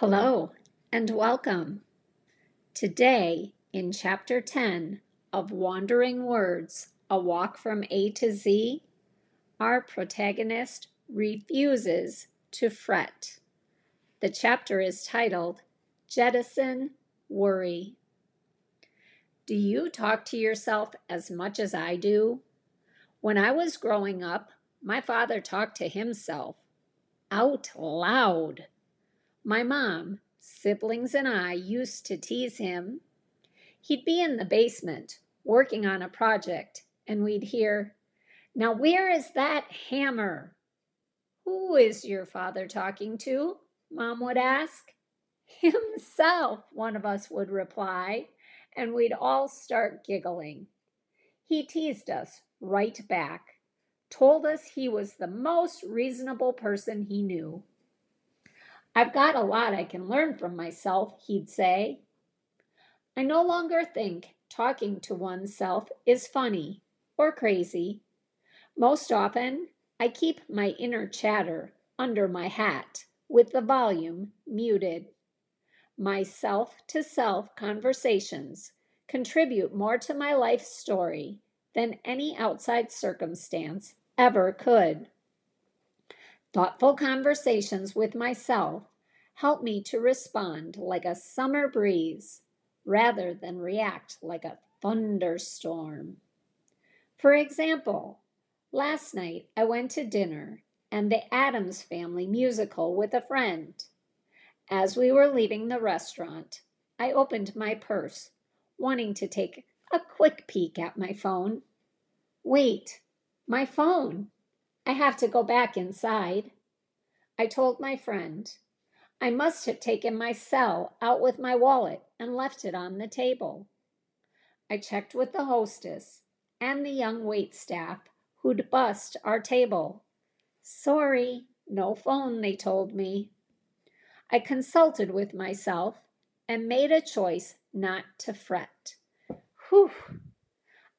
Hello and welcome. Today, in Chapter 10 of Wandering Words A Walk from A to Z, our protagonist refuses to fret. The chapter is titled Jettison Worry. Do you talk to yourself as much as I do? When I was growing up, my father talked to himself out loud. My mom, siblings, and I used to tease him. He'd be in the basement working on a project, and we'd hear, Now, where is that hammer? Who is your father talking to? Mom would ask. Himself, one of us would reply, and we'd all start giggling. He teased us right back, told us he was the most reasonable person he knew. I've got a lot I can learn from myself, he'd say. I no longer think talking to oneself is funny or crazy. Most often, I keep my inner chatter under my hat with the volume muted. My self to self conversations contribute more to my life story than any outside circumstance ever could. Thoughtful conversations with myself help me to respond like a summer breeze rather than react like a thunderstorm. For example, last night I went to dinner and the Addams Family musical with a friend. As we were leaving the restaurant, I opened my purse, wanting to take a quick peek at my phone. Wait, my phone! I have to go back inside. I told my friend. I must have taken my cell out with my wallet and left it on the table. I checked with the hostess and the young wait staff who'd bussed our table. Sorry, no phone, they told me. I consulted with myself and made a choice not to fret. Whew!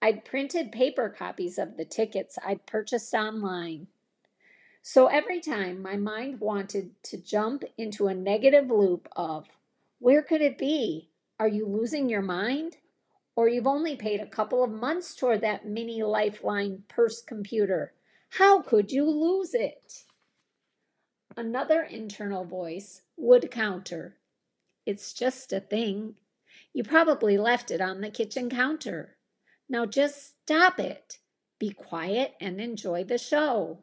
I'd printed paper copies of the tickets I'd purchased online. So every time my mind wanted to jump into a negative loop of, where could it be? Are you losing your mind? Or you've only paid a couple of months toward that mini Lifeline purse computer. How could you lose it? Another internal voice would counter. It's just a thing. You probably left it on the kitchen counter. Now just stop it. Be quiet and enjoy the show.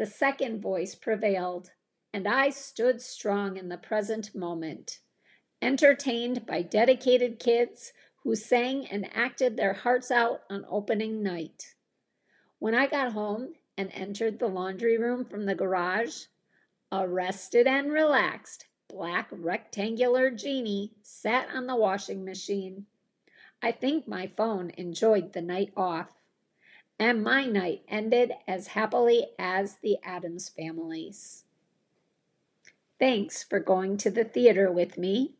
The second voice prevailed, and I stood strong in the present moment, entertained by dedicated kids who sang and acted their hearts out on opening night. When I got home and entered the laundry room from the garage, a rested and relaxed black rectangular genie sat on the washing machine. I think my phone enjoyed the night off, and my night ended as happily as the Addams family's. Thanks for going to the theater with me.